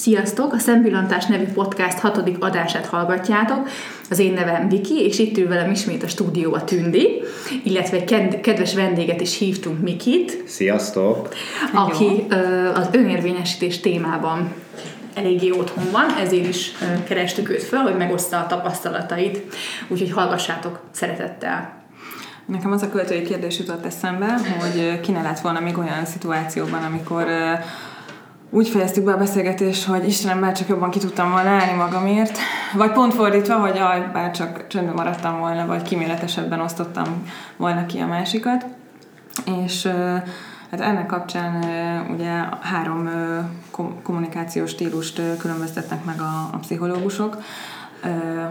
Sziasztok! A Szempillantás nevű podcast hatodik adását hallgatjátok. Az én nevem Viki, és itt ül velem ismét a stúdióba Tündi, illetve egy kedves vendéget is hívtunk, Mikit. Sziasztok! Aki az önérvényesítés témában eléggé otthon van, ezért is kerestük őt fel, hogy megoszta a tapasztalatait. Úgyhogy hallgassátok szeretettel! Nekem az a költői kérdés jutott eszembe, hogy ki ne lett volna még olyan szituációban, amikor úgy fejeztük be a beszélgetést, hogy Istenem, bár csak jobban ki tudtam volna állni magamért, vagy pont fordítva, hogy aj, bár csak csöndben maradtam volna, vagy kiméletesebben osztottam volna ki a másikat. És hát ennek kapcsán ugye három kommunikációs stílust különböztetnek meg a, a pszichológusok.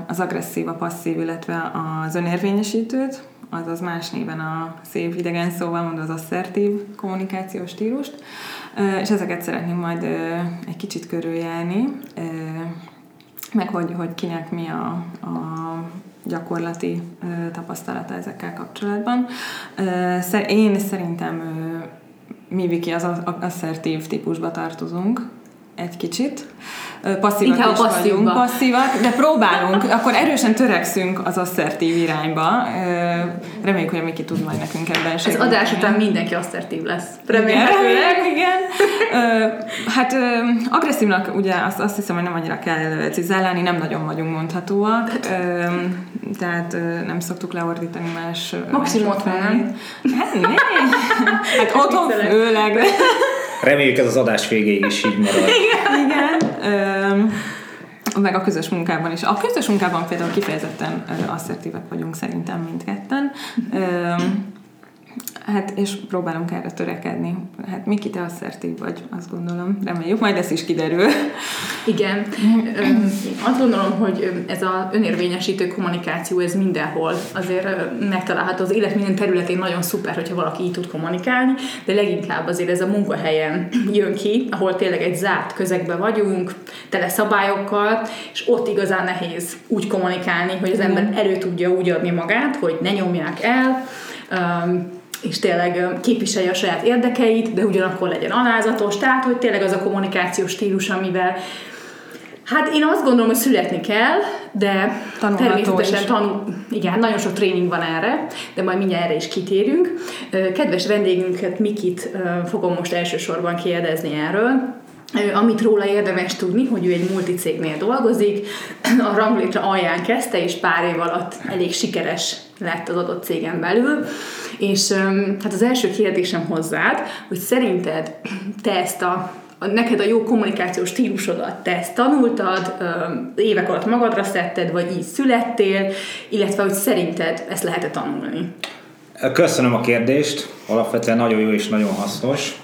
Az agresszív, a passzív, illetve az önérvényesítőt, azaz más néven a szép idegen szóval mondva az asszertív kommunikációs stílust és ezeket szeretnénk majd egy kicsit körüljárni, meg hogy, hogy kinek mi a, a gyakorlati tapasztalata ezekkel kapcsolatban. Én szerintem mi Viki az asszertív típusba tartozunk egy kicsit passzívak Inkább is vagyunk, passzívak, de próbálunk, akkor erősen törekszünk az asszertív irányba. Reméljük, hogy Miki tud majd nekünk ebben segíteni. Az adás után mindenki asszertív lesz. Remélhetőleg. Igen. Hát agresszívnak ugye azt, azt hiszem, hogy nem annyira kell cizellálni, nem nagyon vagyunk mondhatóak. Tehát nem szoktuk leordítani más... Maximum otthon, nem? Hát, hát otthon főleg. Reméljük ez az adás végéig is így marad. Igen. Igen. meg a közös munkában is. A közös munkában például kifejezetten asszertívek vagyunk szerintem mindketten. Hát, és próbálunk erre törekedni. Hát Miki, te asszertív vagy, azt gondolom. Reméljük, majd ez is kiderül. Igen. azt gondolom, hogy ez a önérvényesítő kommunikáció, ez mindenhol azért megtalálható. Az élet minden területén nagyon szuper, hogyha valaki így tud kommunikálni, de leginkább azért ez a munkahelyen jön ki, ahol tényleg egy zárt közegben vagyunk, tele szabályokkal, és ott igazán nehéz úgy kommunikálni, hogy az ember elő tudja úgy adni magát, hogy ne nyomják el, és tényleg képviselje a saját érdekeit, de ugyanakkor legyen alázatos, tehát hogy tényleg az a kommunikációs stílus, amivel Hát én azt gondolom, hogy születni kell, de Tanulható természetesen tanul, igen, nagyon sok tréning van erre, de majd mindjárt erre is kitérünk. Kedves vendégünket, Mikit fogom most elsősorban kérdezni erről. Amit róla érdemes tudni, hogy ő egy multicégnél dolgozik, a ranglétre alján kezdte, és pár év alatt elég sikeres lett az adott cégen belül. És hát az első kérdésem hozzád, hogy szerinted te ezt a neked a jó kommunikációs stílusodat, te ezt tanultad, évek alatt magadra szedted, vagy így születtél, illetve hogy szerinted ezt lehet tanulni? Köszönöm a kérdést, alapvetően nagyon jó és nagyon hasznos.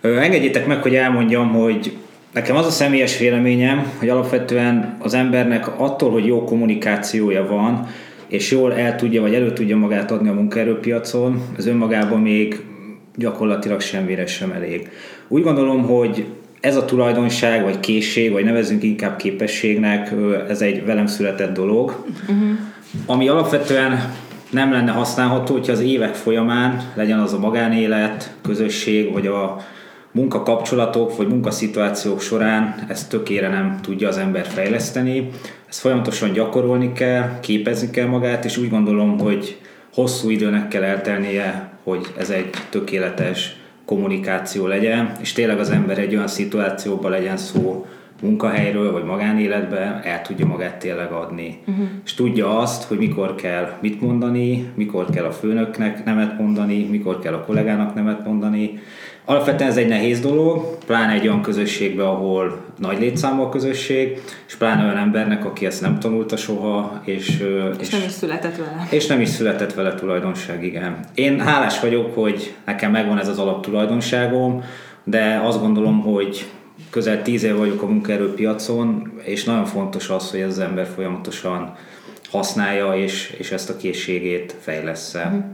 Engedjétek meg, hogy elmondjam, hogy nekem az a személyes véleményem, hogy alapvetően az embernek attól, hogy jó kommunikációja van, és jól el tudja, vagy elő tudja magát adni a munkaerőpiacon, az önmagában még gyakorlatilag semmire sem elég. Úgy gondolom, hogy ez a tulajdonság, vagy készség, vagy nevezünk inkább képességnek, ez egy velem született dolog, uh-huh. ami alapvetően nem lenne használható, hogyha az évek folyamán legyen az a magánélet, közösség, vagy a munkakapcsolatok vagy munkaszituációk során ezt tökére nem tudja az ember fejleszteni. Ezt folyamatosan gyakorolni kell, képezni kell magát, és úgy gondolom, hogy hosszú időnek kell eltelnie, hogy ez egy tökéletes kommunikáció legyen, és tényleg az ember egy olyan szituációban legyen szó, munkahelyről vagy magánéletbe el tudja magát tényleg adni. Uh-huh. És tudja azt, hogy mikor kell mit mondani, mikor kell a főnöknek nemet mondani, mikor kell a kollégának nemet mondani, Alapvetően ez egy nehéz dolog, pláne egy olyan közösségben, ahol nagy létszámú a közösség, és pláne olyan embernek, aki ezt nem tanulta soha, és, és, és nem is született vele. És nem is született vele tulajdonság, igen. Én hálás vagyok, hogy nekem megvan ez az alaptulajdonságom, de azt gondolom, hogy közel tíz év vagyok a munkaerőpiacon, és nagyon fontos az, hogy az ember folyamatosan használja, és, és ezt a készségét fejlesz Uh-huh.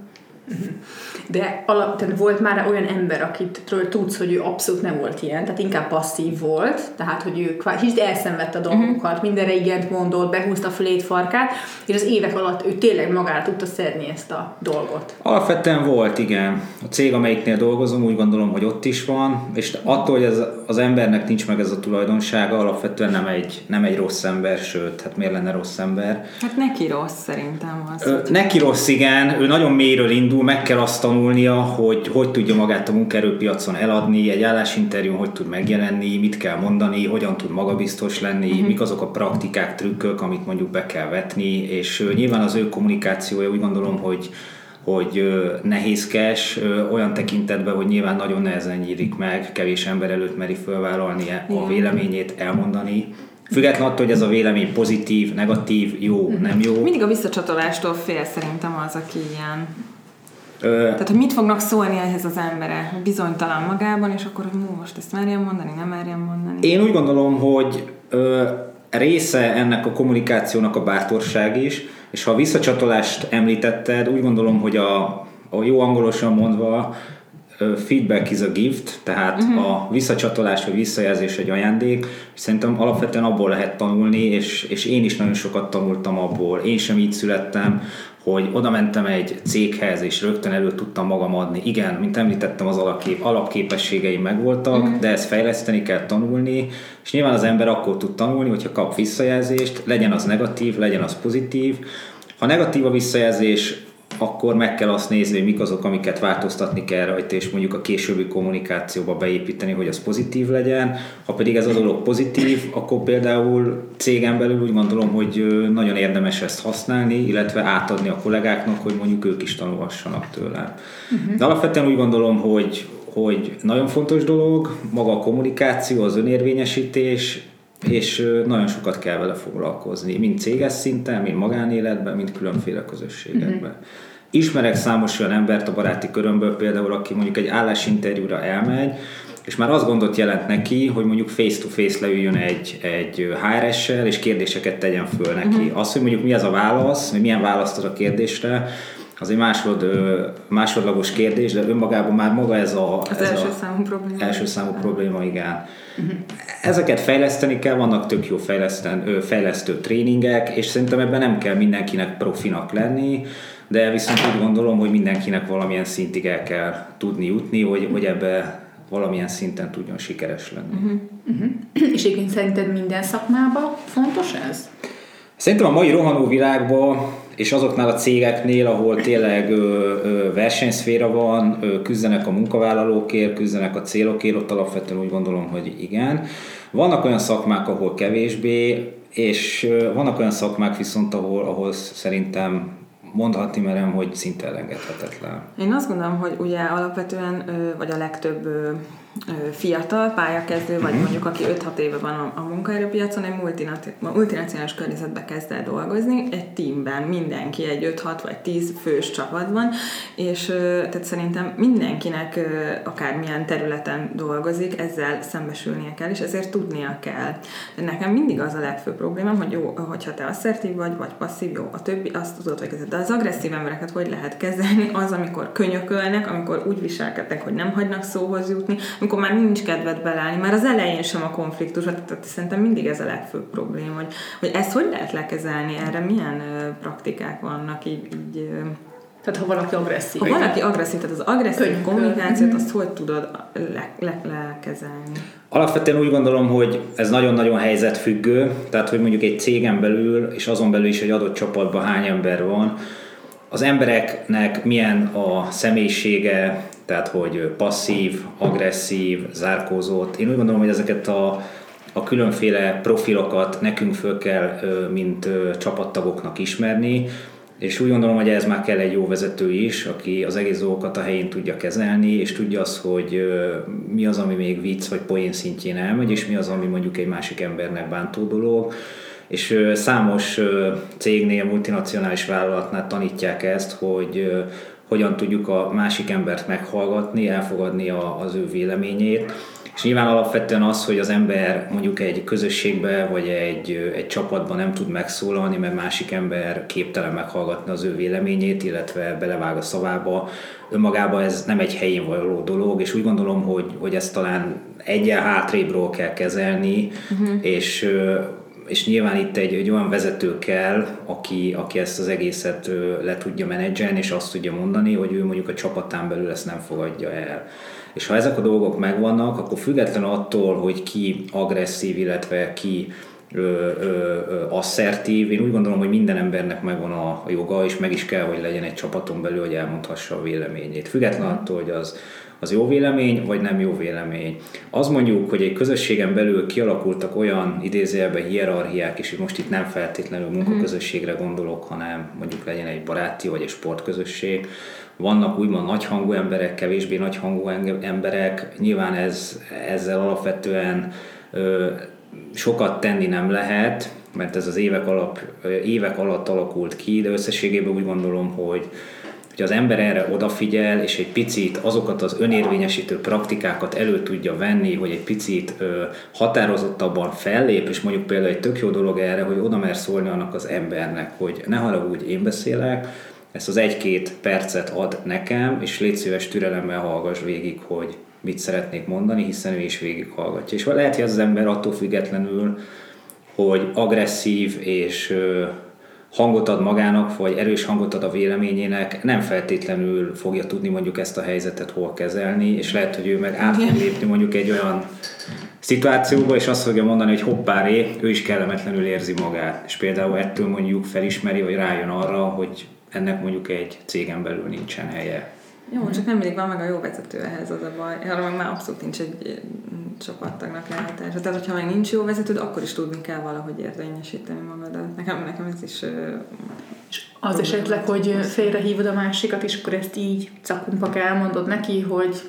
De alap, tehát volt már olyan ember, akitről tudsz, hogy ő abszolút nem volt ilyen, tehát inkább passzív volt, tehát hogy ő kvázi elszenvedte a dolgokat, uh-huh. mindenre igent mondott, behúzta a fülét farkát, és az évek alatt ő tényleg magára tudta szedni ezt a dolgot. Alapvetően volt, igen. A cég, amelyiknél dolgozom, úgy gondolom, hogy ott is van, és attól, hogy ez, az embernek nincs meg ez a tulajdonsága, alapvetően nem egy, nem egy rossz ember, sőt, hát miért lenne rossz ember? Hát neki rossz szerintem az. Ö, neki rossz, igen. Ő nagyon mélyről indul, meg kell azt tanulnia, hogy hogy tudja magát a munkaerőpiacon eladni, egy állásinterjún hogy tud megjelenni, mit kell mondani, hogyan tud magabiztos lenni, uh-huh. mik azok a praktikák, trükkök, amit mondjuk be kell vetni, és nyilván az ő kommunikációja úgy gondolom, hogy hogy nehézkes olyan tekintetben, hogy nyilván nagyon nehezen nyílik meg, kevés ember előtt meri fölvállalni a véleményét, elmondani. Függetlenül attól, hogy ez a vélemény pozitív, negatív, jó, uh-huh. nem jó. Mindig a visszacsatolástól fél szerintem az, aki ilyen. Tehát, hogy mit fognak szólni ehhez az embere, bizonytalan magában, és akkor, hogy mú, most ezt merjem mondani, nem merjem mondani. Én úgy gondolom, hogy ö, része ennek a kommunikációnak a bátorság is, és ha a visszacsatolást említetted, úgy gondolom, hogy a, a jó angolosan mondva feedback is a gift, tehát uh-huh. a visszacsatolás vagy visszajelzés egy ajándék, és szerintem alapvetően abból lehet tanulni, és, és én is nagyon sokat tanultam abból. Én sem így születtem, hogy oda mentem egy céghez, és rögtön elő tudtam magam adni. Igen, mint említettem, az alapkép, alapképességeim megvoltak, uh-huh. de ezt fejleszteni kell tanulni, és nyilván az ember akkor tud tanulni, hogyha kap visszajelzést, legyen az negatív, legyen az pozitív. Ha negatív a visszajelzés, akkor meg kell azt nézni, hogy mik azok, amiket változtatni kell rajta, és mondjuk a későbbi kommunikációba beépíteni, hogy az pozitív legyen. Ha pedig ez a dolog pozitív, akkor például cégen belül úgy gondolom, hogy nagyon érdemes ezt használni, illetve átadni a kollégáknak, hogy mondjuk ők is tanulhassanak tőle. Uh-huh. De alapvetően úgy gondolom, hogy hogy nagyon fontos dolog, maga a kommunikáció, az önérvényesítés, és nagyon sokat kell vele foglalkozni, mind céges szinten, mind magánéletben, mind különféle közösségekben. Uh-huh. Ismerek számos olyan embert a baráti körömből például, aki mondjuk egy állásinterjúra elmegy, és már azt gondot jelent neki, hogy mondjuk face-to-face leüljön egy, egy HRS-sel, és kérdéseket tegyen föl neki. Uh-huh. Az, hogy mondjuk mi az a válasz, hogy milyen választ ad a kérdésre, az egy másod, másodlagos kérdés, de önmagában már maga ez a... Az ez első a számú probléma. Első számú probléma, igen. Uh-huh. Ezeket fejleszteni kell, vannak tök jó fejlesztő tréningek, és szerintem ebben nem kell mindenkinek profinak lenni, de viszont úgy gondolom, hogy mindenkinek valamilyen szintig el kell tudni jutni, hogy, hogy ebbe valamilyen szinten tudjon sikeres lenni. Uh-huh. Uh-huh. És igen, szerinted minden szakmában fontos ez? Szerintem a mai rohanó világban és azoknál a cégeknél, ahol tényleg ö, ö, versenyszféra van, ö, küzdenek a munkavállalókért, küzdenek a célokért, ott alapvetően úgy gondolom, hogy igen. Vannak olyan szakmák, ahol kevésbé, és vannak olyan szakmák viszont, ahol, ahol szerintem mondhatni merem, hogy szinte elengedhetetlen. Én azt gondolom, hogy ugye alapvetően, vagy a legtöbb fiatal pályakezdő, vagy uh-huh. mondjuk aki 5-6 éve van a, a munkaerőpiacon, egy multinacionális környezetbe kezd el dolgozni, egy teamben mindenki egy 5-6 vagy 10 fős csapatban, és tehát szerintem mindenkinek akármilyen területen dolgozik, ezzel szembesülnie kell, és ezért tudnia kell. De nekem mindig az a legfőbb problémám, hogy jó, hogyha te asszertív vagy, vagy passzív, jó, a többi azt tudod, hogy kezeled. De az agresszív embereket hogy lehet kezelni? Az, amikor könyökölnek, amikor úgy viselkednek, hogy nem hagynak szóhoz jutni, amikor már nincs kedved beleállni, már az elején sem a konfliktus, tehát szerintem mindig ez a legfőbb probléma, hogy, hogy ezt hogy lehet lekezelni, erre milyen praktikák vannak így, így tehát ha valaki agresszív. Ha valaki agresszív, tehát az agresszív Könyv. kommunikációt, mhm. azt hogy tudod le, le, lekezelni? Alapvetően úgy gondolom, hogy ez nagyon-nagyon helyzetfüggő, tehát hogy mondjuk egy cégen belül, és azon belül is egy adott csapatban hány ember van, az embereknek milyen a személyisége, tehát hogy passzív, agresszív, zárkózott. Én úgy gondolom, hogy ezeket a, a különféle profilokat nekünk föl kell, mint csapattagoknak ismerni, és úgy gondolom, hogy ez már kell egy jó vezető is, aki az egész dolgokat a helyén tudja kezelni, és tudja azt, hogy mi az, ami még vicc vagy poén szintjén elmegy, és mi az, ami mondjuk egy másik embernek bántó dolog. És számos cégnél, multinacionális vállalatnál tanítják ezt, hogy hogyan tudjuk a másik embert meghallgatni, elfogadni a, az ő véleményét. És nyilván alapvetően az, hogy az ember mondjuk egy közösségbe vagy egy, egy csapatban nem tud megszólalni, mert másik ember képtelen meghallgatni az ő véleményét, illetve belevág a szavába, önmagában ez nem egy helyén való dolog, és úgy gondolom, hogy, hogy ezt talán egyen hátrébről kell kezelni, uh-huh. és és nyilván itt egy, egy olyan vezető kell, aki, aki ezt az egészet le tudja menedzselni, és azt tudja mondani, hogy ő mondjuk a csapatán belül ezt nem fogadja el. És ha ezek a dolgok megvannak, akkor független attól, hogy ki agresszív, illetve ki ö, ö, asszertív, én úgy gondolom, hogy minden embernek megvan a joga, és meg is kell, hogy legyen egy csapaton belül, hogy elmondhassa a véleményét. Független attól, hogy az az jó vélemény, vagy nem jó vélemény. Az mondjuk, hogy egy közösségen belül kialakultak olyan idézőjelben hierarchiák, és most itt nem feltétlenül munkaközösségre gondolok, hanem mondjuk legyen egy baráti vagy egy sportközösség, vannak úgymond nagyhangú emberek, kevésbé nagyhangú emberek, nyilván ez, ezzel alapvetően ö, sokat tenni nem lehet, mert ez az évek, alap, évek alatt alakult ki, de összességében úgy gondolom, hogy hogy az ember erre odafigyel, és egy picit azokat az önérvényesítő praktikákat elő tudja venni, hogy egy picit ö, határozottabban fellép, és mondjuk például egy tök jó dolog erre, hogy oda mer szólni annak az embernek, hogy ne haragudj, én beszélek, ezt az egy-két percet ad nekem, és légy szíves türelemmel hallgass végig, hogy mit szeretnék mondani, hiszen ő is végighallgatja. És lehet, hogy az, ember attól függetlenül, hogy agresszív és hangot ad magának, vagy erős hangot ad a véleményének, nem feltétlenül fogja tudni mondjuk ezt a helyzetet hol kezelni, és lehet, hogy ő meg át fog lépni mondjuk egy olyan szituációba, és azt fogja mondani, hogy hoppáré, ő is kellemetlenül érzi magát. És például ettől mondjuk felismeri, vagy rájön arra, hogy ennek mondjuk egy cégen belül nincsen helye. Jó, csak nem mindig van meg a jó vezető ehhez az a baj. Arra meg már abszolút nincs egy csapattagnak lehetása. Tehát, hogyha meg nincs jó vezetőd, akkor is tudni kell valahogy érvényesíteni magadat. Nekem, nekem ez is... És az esetleg, hogy félrehívod a másikat, és akkor ezt így cakumpak elmondod neki, hogy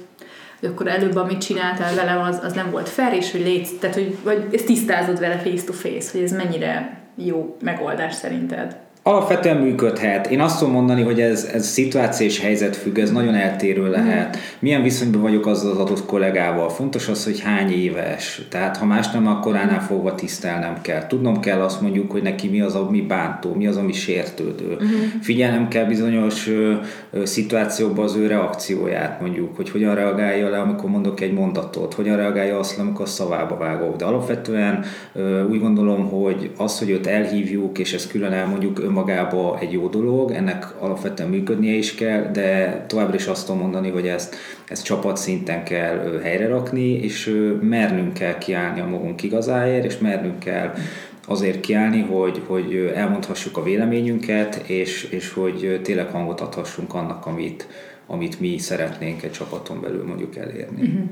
hogy akkor előbb, amit csináltál velem, az, az nem volt fair, és hogy létsz, tehát hogy vagy ezt tisztázod vele face to face, hogy ez mennyire jó megoldás szerinted. Alapvetően működhet. Én azt tudom mondani, hogy ez, ez szituáció és helyzet függ, ez nagyon eltérő lehet. Milyen viszonyban vagyok azzal az adott kollégával? Fontos az, hogy hány éves. Tehát ha más nem, akkor ránál fogva tisztelnem kell. Tudnom kell azt mondjuk, hogy neki mi az, ami bántó, mi az, ami sértődő. Uh-huh. Figyelnem kell bizonyos ö, ö, szituációkban az ő reakcióját mondjuk, hogy hogyan reagálja le, amikor mondok egy mondatot, hogyan reagálja azt, amikor szavába vágok. De alapvetően ö, úgy gondolom, hogy az, hogy őt elhívjuk, és ezt külön elmondjuk, önmagában egy jó dolog, ennek alapvetően működnie is kell, de továbbra is azt tudom mondani, hogy ezt, ezt csapat szinten kell helyre rakni, és mernünk kell kiállni a magunk igazáért, és mernünk kell azért kiállni, hogy, hogy elmondhassuk a véleményünket, és, és hogy tényleg hangot adhassunk annak, amit, amit mi szeretnénk egy csapaton belül mondjuk elérni. Uh-huh.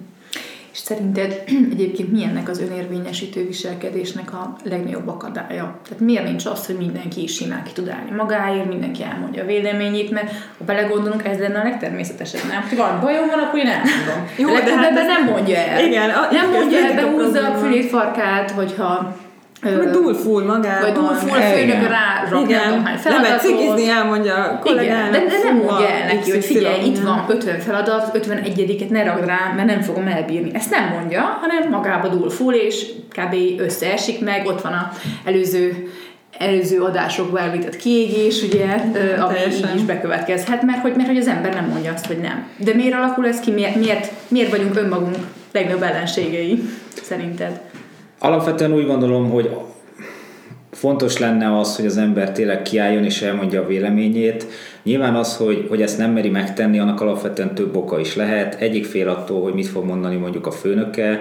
És szerinted egyébként milyennek az önérvényesítő viselkedésnek a legnagyobb akadálya? Tehát miért nincs az, hogy mindenki is simán ki tud állni magáért, mindenki elmondja a véleményét, mert ha belegondolunk, ez lenne a legtermészetesebb, nem? Van bajom van, akkor én elmondom. Jó, de hát nem mondja el. Igen, nem mondja el, behúzza a fülét farkát, hogyha vagy dúlfúl magában. Vagy dúlfúl a főnök rá rak, Igen. nem tudom feladatot. elmondja a kollégának. Igen, de, de nem mondja el neki, hogy figyelj, itt van 50 feladat, 51-et ne ragd rá, mert nem fogom elbírni. Ezt nem mondja, hanem magába dúlfúl, és kb. összeesik meg, ott van a előző előző adásokban elvitett kiégés, ugye, ami így is bekövetkezhet, mert hogy, mert hogy az ember nem mondja azt, hogy nem. De miért alakul ez ki, miért, miért, miért vagyunk önmagunk legnagyobb ellenségei, szerinted? Alapvetően úgy gondolom, hogy fontos lenne az, hogy az ember tényleg kiálljon és elmondja a véleményét. Nyilván az, hogy, hogy ezt nem meri megtenni, annak alapvetően több oka is lehet. Egyik fél attól, hogy mit fog mondani mondjuk a főnöke,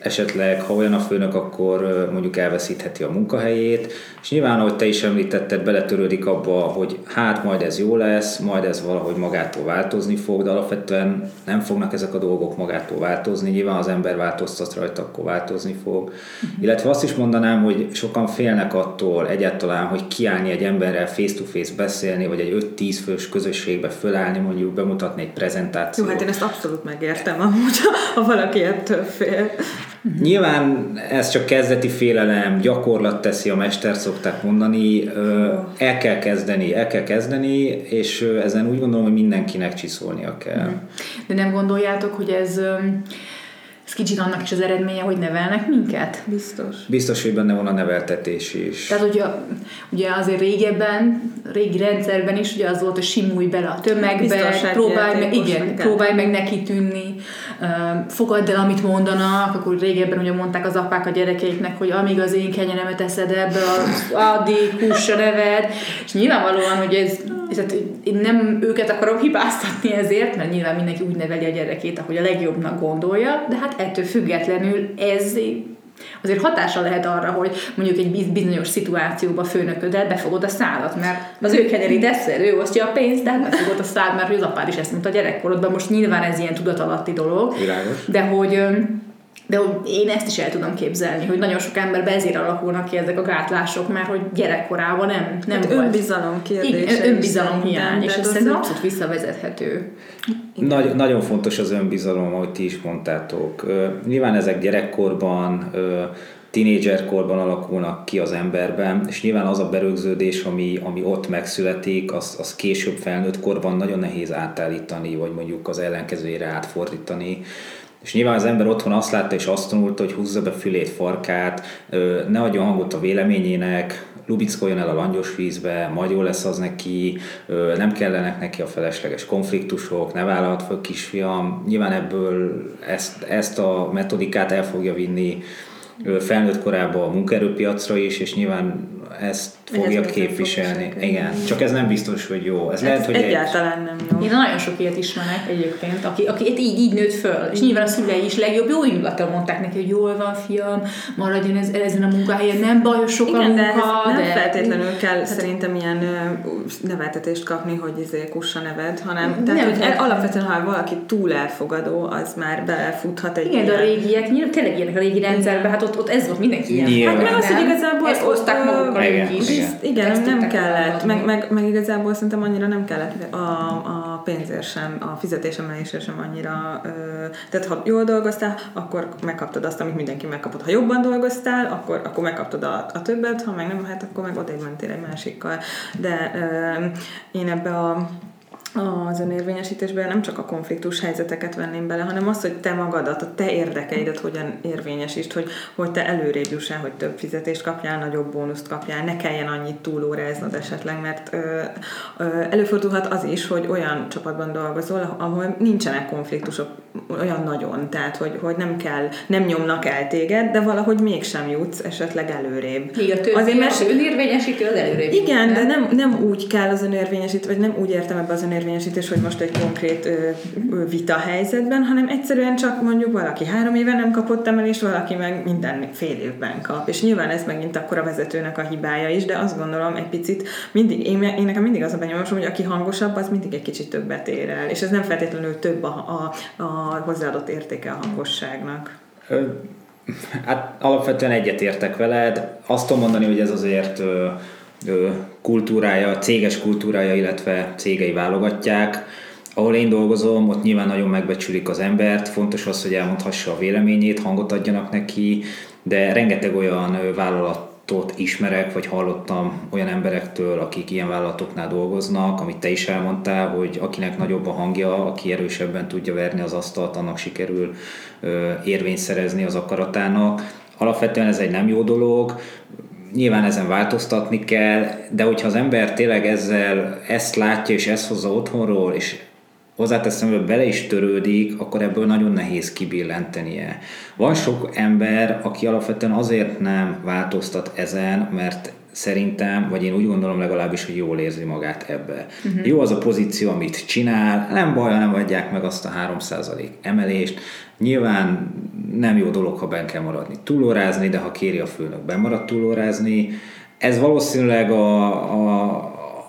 esetleg, ha olyan a főnök, akkor mondjuk elveszítheti a munkahelyét, és nyilván, ahogy te is említetted, beletörődik abba, hogy hát majd ez jó lesz, majd ez valahogy magától változni fog, de alapvetően nem fognak ezek a dolgok magától változni, nyilván az ember változtat rajta, akkor változni fog. Uh-huh. Illetve azt is mondanám, hogy sokan félnek attól egyáltalán, hogy kiállni egy emberrel face-to-face beszélni, vagy egy 5-10 fős közösségbe fölállni, mondjuk bemutatni egy prezentációt. Jó, hát én ezt abszolút megértem amúgy, ha valaki ettől fél. Nyilván ez csak kezdeti félelem, gyakorlat teszi, a mester szokták mondani, el kell kezdeni, el kell kezdeni, és ezen úgy gondolom, hogy mindenkinek csiszolnia kell. Uh-huh. De nem gondoljátok, hogy ez ez kicsit annak is az eredménye, hogy nevelnek minket? Biztos. Biztos, hogy benne van a neveltetés is. Tehát ugye, ugye azért régebben, régi rendszerben is ugye az volt, hogy simulj bele a tömegbe, próbálj meg, igen, próbálj meg neki tűnni, fogadd el, amit mondanak, akkor régebben ugye mondták az apák a gyerekeiknek, hogy amíg az én kenyeremet eszed ebbe, addig kussa neved, és nyilvánvalóan, hogy ez, ez hát én nem őket akarom hibáztatni ezért, mert nyilván mindenki úgy neveli a gyerekét, ahogy a legjobbnak gondolja, de hát ettől függetlenül ez azért hatása lehet arra, hogy mondjuk egy bizonyos szituációban főnöködet befogod a szádat, mert az ő kenyerét eszel, ő osztja a pénzt, de hát befogod a szád, mert az apád is ezt mondta a gyerekkorodban. Most nyilván ez ilyen tudatalatti dolog, Világos. de hogy de hogy én ezt is el tudom képzelni, hogy nagyon sok emberben ezért alakulnak ki ezek a gátlások, mert hogy gyerekkorában nem, nem hát volt. önbizalom kérdése. Igen, önbizalom hiány, és ez szerintem abszolút visszavezethető. Nagy, nagyon fontos az önbizalom, ahogy ti is mondtátok. Nyilván ezek gyerekkorban, tínédzserkorban alakulnak ki az emberben, és nyilván az a berögződés, ami, ami ott megszületik, az, az később felnőtt korban nagyon nehéz átállítani, vagy mondjuk az ellenkezőjére átfordítani. És nyilván az ember otthon azt látta és azt tanulta, hogy húzza be fülét, farkát, ne adjon hangot a véleményének, lubickoljon el a langyos vízbe, majd jó lesz az neki, nem kellenek neki a felesleges konfliktusok, ne vállalhat föl kisfiam. Nyilván ebből ezt, ezt a metodikát el fogja vinni felnőtt korában a munkaerőpiacra is, és nyilván ezt fogja ez képviselni. Igen, csak ez nem biztos, hogy jó. Ez, ez lehet, hogy egyáltalán egy... nem jó. Én nagyon sok ilyet ismerek egyébként, aki, aki így, így nőtt föl, és nyilván a szülei is legjobb jó indulattal mondták neki, hogy jól van fiam, maradjon ez, ezen a munkahelyen, nem bajos sok Igen, a munka. De, nem de feltétlenül kell hát, szerintem ilyen neveltetést kapni, hogy izé kussa neved, hanem tehát, nem, hogy el, alapvetően, ha valaki túl elfogadó, az már belefuthat egy Igen, ilyen... de a régiek, nyilván tényleg ilyenek a régi rendszerben, hát ott, ott ez volt mindenki ilyen. Hát meg az, hogy igazából... Ezt hozták magukkal ők is. Igen, igen nem, nem kellett. Meg, meg, meg, igazából szerintem annyira nem kellett a, a pénzért sem, a fizetésemelésért sem annyira. Ö, tehát ha jól dolgoztál, akkor megkaptad azt, amit mindenki megkapott. Ha jobban dolgoztál, akkor, akkor megkaptad a, a többet, ha meg nem, hát akkor meg odébb mentél egy másikkal. De ö, én ebbe a az önérvényesítésben nem csak a konfliktus helyzeteket venném bele, hanem az, hogy te magadat, a te érdekeidet hogyan érvényesítsd, hogy, hogy te előrébb juss el, hogy több fizetést kapjál, nagyobb bónuszt kapjál, ne kelljen annyit túlóráznod esetleg, mert ö, ö, előfordulhat az is, hogy olyan csapatban dolgozol, ahol nincsenek konfliktusok olyan nagyon, tehát hogy, hogy nem kell, nem nyomnak el téged, de valahogy mégsem jutsz esetleg előrébb. Igen, Azért, mert önérvényesítő az előrébb. Igen, de nem, nem úgy kell az önérvényesítő, vagy nem úgy értem ebbe az önérvényesítő, érvényesítés, hogy most egy konkrét vita helyzetben, hanem egyszerűen csak mondjuk valaki három éve nem kapott emelést, valaki meg minden fél évben kap. És nyilván ez megint akkor a vezetőnek a hibája is, de azt gondolom egy picit mindig, én, én nekem mindig az a benyomásom, hogy aki hangosabb, az mindig egy kicsit többet ér el. És ez nem feltétlenül több a, a, a hozzáadott értéke a hangosságnak. Hát alapvetően egyetértek veled. Azt tudom mondani, hogy ez azért kultúrája, céges kultúrája, illetve cégei válogatják. Ahol én dolgozom, ott nyilván nagyon megbecsülik az embert, fontos az, hogy elmondhassa a véleményét, hangot adjanak neki, de rengeteg olyan vállalatot ismerek, vagy hallottam olyan emberektől, akik ilyen vállalatoknál dolgoznak, amit te is elmondtál, hogy akinek nagyobb a hangja, aki erősebben tudja verni az asztalt, annak sikerül érvényt szerezni az akaratának. Alapvetően ez egy nem jó dolog, nyilván ezen változtatni kell, de hogyha az ember tényleg ezzel ezt látja és ezt hozza otthonról, és hozzáteszem, hogy bele is törődik, akkor ebből nagyon nehéz kibillentenie. Van sok ember, aki alapvetően azért nem változtat ezen, mert szerintem, vagy én úgy gondolom legalábbis, hogy jól érzi magát ebbe. Uh-huh. Jó az a pozíció, amit csinál, nem baj, nem adják meg azt a 3% emelést. Nyilván nem jó dolog, ha ben kell maradni túlórázni, de ha kéri a főnök, bemarad túlórázni. Ez valószínűleg a, a,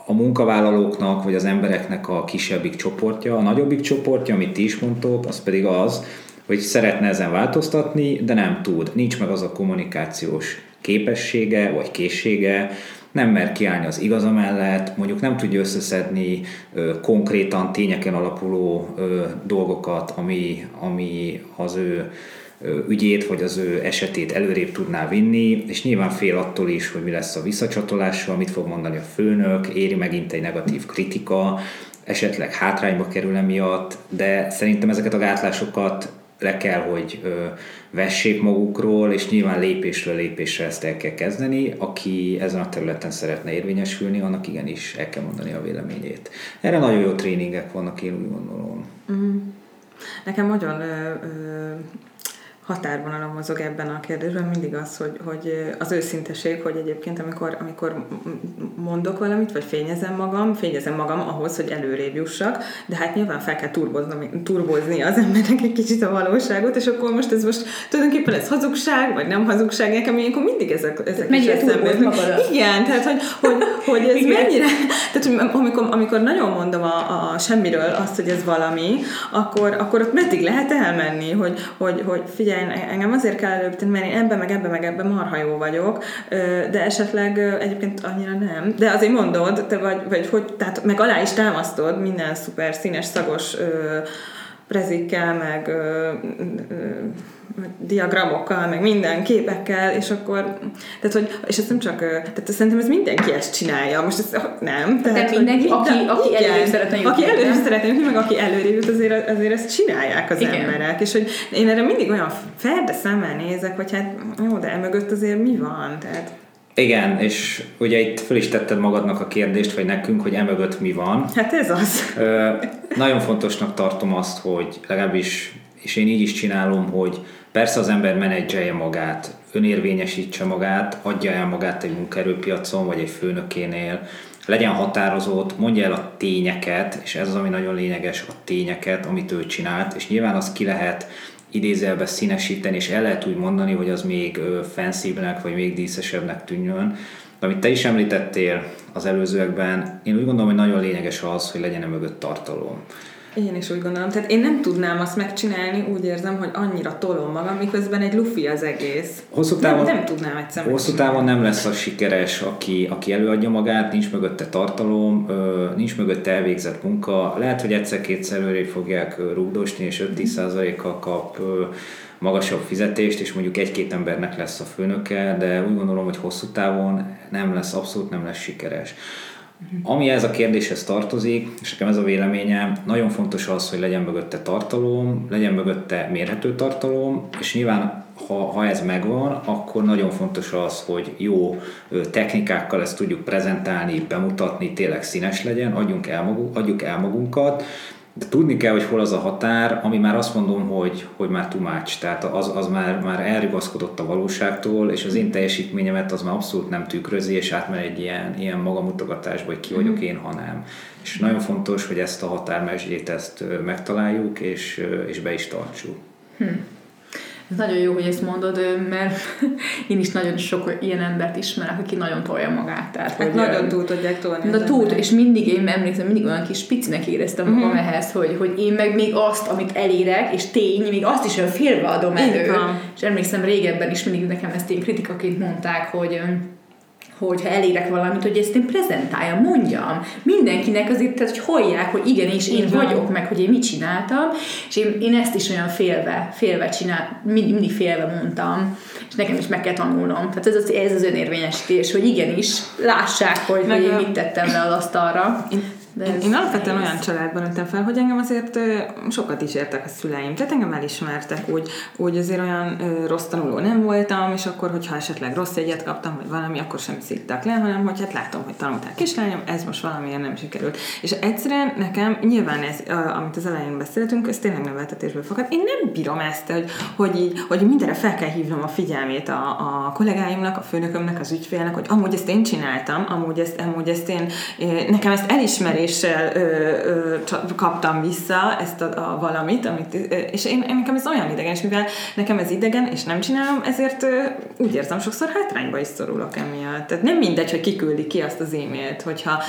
a munkavállalóknak, vagy az embereknek a kisebbik csoportja. A nagyobbik csoportja, amit ti is mondtok, az pedig az, hogy szeretne ezen változtatni, de nem tud. Nincs meg az a kommunikációs képessége vagy készsége, nem mer kiállni az igaza mellett, mondjuk nem tudja összeszedni ö, konkrétan tényeken alapuló ö, dolgokat, ami, ami az ő ügyét, vagy az ő esetét előrébb tudná vinni, és nyilván fél attól is, hogy mi lesz a visszacsatolással, mit fog mondani a főnök, éri megint egy negatív kritika, esetleg hátrányba kerül emiatt, de szerintem ezeket a gátlásokat le kell, hogy ö, vessék magukról, és nyilván lépésről lépésre ezt el kell kezdeni. Aki ezen a területen szeretne érvényesülni, annak igenis el kell mondani a véleményét. Erre nagyon jó tréningek vannak, én úgy gondolom. Mm. Nekem nagyon ö, ö, határvonalon mozog ebben a kérdésben mindig az, hogy, hogy az őszinteség, hogy egyébként amikor, amikor mondok valamit, vagy fényezem magam, fényezem magam ahhoz, hogy előrébb jussak, de hát nyilván fel kell turbozni az embernek egy kicsit a valóságot, és akkor most ez most tulajdonképpen ez hazugság, vagy nem hazugság, nekem ilyenkor mindig ezek, ezek is eszembe. Igen, tehát hogy, hogy, hogy ez Igen. mennyire, tehát hogy amikor, amikor nagyon mondom a, a semmiről azt, hogy ez valami, akkor, akkor ott meddig lehet elmenni, hogy, hogy, hogy figyelj, engem azért kell előbb mert én ebben, meg ebben, meg ebben marha jó vagyok, de esetleg egyébként annyira nem. De azért mondod, te vagy, vagy hogy, tehát meg alá is támasztod minden szuper színes, szagos prezikkel, meg ö, ö, diagramokkal, meg minden képekkel, és akkor, tehát hogy, és ez nem csak, tehát szerintem ez mindenki ezt csinálja, most ez nem. Tehát, De mindenki, hogy, aki, aki igen, előrébb szeretne jutni. Aki előrébb szeretne jutni, meg aki előrébb jut, azért, azért ezt csinálják az igen. emberek, és hogy én erre mindig olyan ferde szemmel nézek, hogy hát jó, de emögött azért mi van, tehát igen, és ugye itt föl is tetted magadnak a kérdést, vagy nekünk, hogy emögött mi van. Hát ez az. Ö, nagyon fontosnak tartom azt, hogy legalábbis, és én így is csinálom, hogy persze az ember menedzselje magát, önérvényesítse magát, adja el magát egy munkaerőpiacon, vagy egy főnökénél, legyen határozott, mondja el a tényeket, és ez az, ami nagyon lényeges, a tényeket, amit ő csinált, és nyilván az ki lehet idézelbe színesíteni, és el lehet úgy mondani, hogy az még fancybbnek, vagy még díszesebbnek tűnjön. De amit te is említettél az előzőekben, én úgy gondolom, hogy nagyon lényeges az, hogy legyen mögött tartalom. Én is úgy gondolom. Tehát én nem tudnám azt megcsinálni, úgy érzem, hogy annyira tolom magam, miközben egy lufi az egész. Hosszú távon, nem, nem tudnám egyszer Hosszú távon nem lesz az sikeres, aki, aki előadja magát, nincs mögötte tartalom, nincs mögötte elvégzett munka. Lehet, hogy egyszer-kétszer előrébb fogják rúgdosni, és 5-10%-kal kap magasabb fizetést, és mondjuk egy-két embernek lesz a főnöke, de úgy gondolom, hogy hosszú távon nem lesz, abszolút nem lesz sikeres. Ami ez a kérdéshez tartozik, és nekem ez a véleményem, nagyon fontos az, hogy legyen mögötte tartalom, legyen mögötte mérhető tartalom, és nyilván ha, ha ez megvan, akkor nagyon fontos az, hogy jó technikákkal ezt tudjuk prezentálni, bemutatni, tényleg színes legyen, adjunk el, magunk, adjuk el magunkat, de tudni kell, hogy hol az a határ, ami már azt mondom, hogy, hogy már much, tehát az, az már, már elrigaszkodott a valóságtól, és az én teljesítményemet az már abszolút nem tükrözi, és átmegy egy ilyen, ilyen magamutogatásba, hogy ki vagyok mhm. én, ha nem. És nagyon fontos, hogy ezt a határmesdjét ezt megtaláljuk, és, és be is tartsuk. Hmm. Ez nagyon jó, hogy ezt mondod, mert én is nagyon sok ilyen embert ismerek, aki nagyon tolja magát. Tehát, hát hogy, nagyon túl tudják tolni. Na túl, és mindig én emlékszem, mindig olyan kis picinek éreztem magam uh-huh. ehhez, hogy, hogy én meg még azt, amit elérek, és tény, még azt is olyan félve adom elő. És emlékszem régebben is mindig nekem ezt én kritikaként mondták, hogy hogyha elérek valamit, hogy ezt én prezentáljam, mondjam. Mindenkinek azért, tehát, hogy hallják, hogy igenis én Igen. vagyok, meg hogy én mit csináltam, és én, én ezt is olyan félve, félve csinál, mindig, mindig félve mondtam, és nekem is meg kell tanulnom. Tehát ez az, ez az önérvényesítés, hogy igenis lássák, hogy, meg hogy én mit tettem le az asztalra. Én de én, én alapvetően olyan családban nőttem fel, hogy engem azért sokat is értek a szüleim. Tehát engem elismertek, úgy, úgy azért olyan rossz tanuló nem voltam, és akkor, hogyha esetleg rossz egyet kaptam, vagy valami, akkor sem szittak le, hanem hogy hát látom, hogy tanultál kislányom, ez most valamiért nem sikerült. És egyszerűen nekem nyilván ez, amit az elején beszéltünk, ez tényleg neveltetésből fakad. Én nem bírom ezt, hogy, hogy, így, hogy mindenre fel kell hívnom a figyelmét a, a kollégáimnak, a főnökömnek, az ügyfélnek, hogy amúgy ezt én csináltam, amúgy ezt, amúgy ezt én, nekem ezt elismeri elismeréssel ö, ö, kaptam vissza ezt a, a valamit, amit, és én, én nekem ez olyan idegen, és mivel nekem ez idegen, és nem csinálom, ezért ö, úgy érzem, sokszor hátrányba is szorulok emiatt. Tehát nem mindegy, hogy kiküldi ki azt az e-mailt, hogyha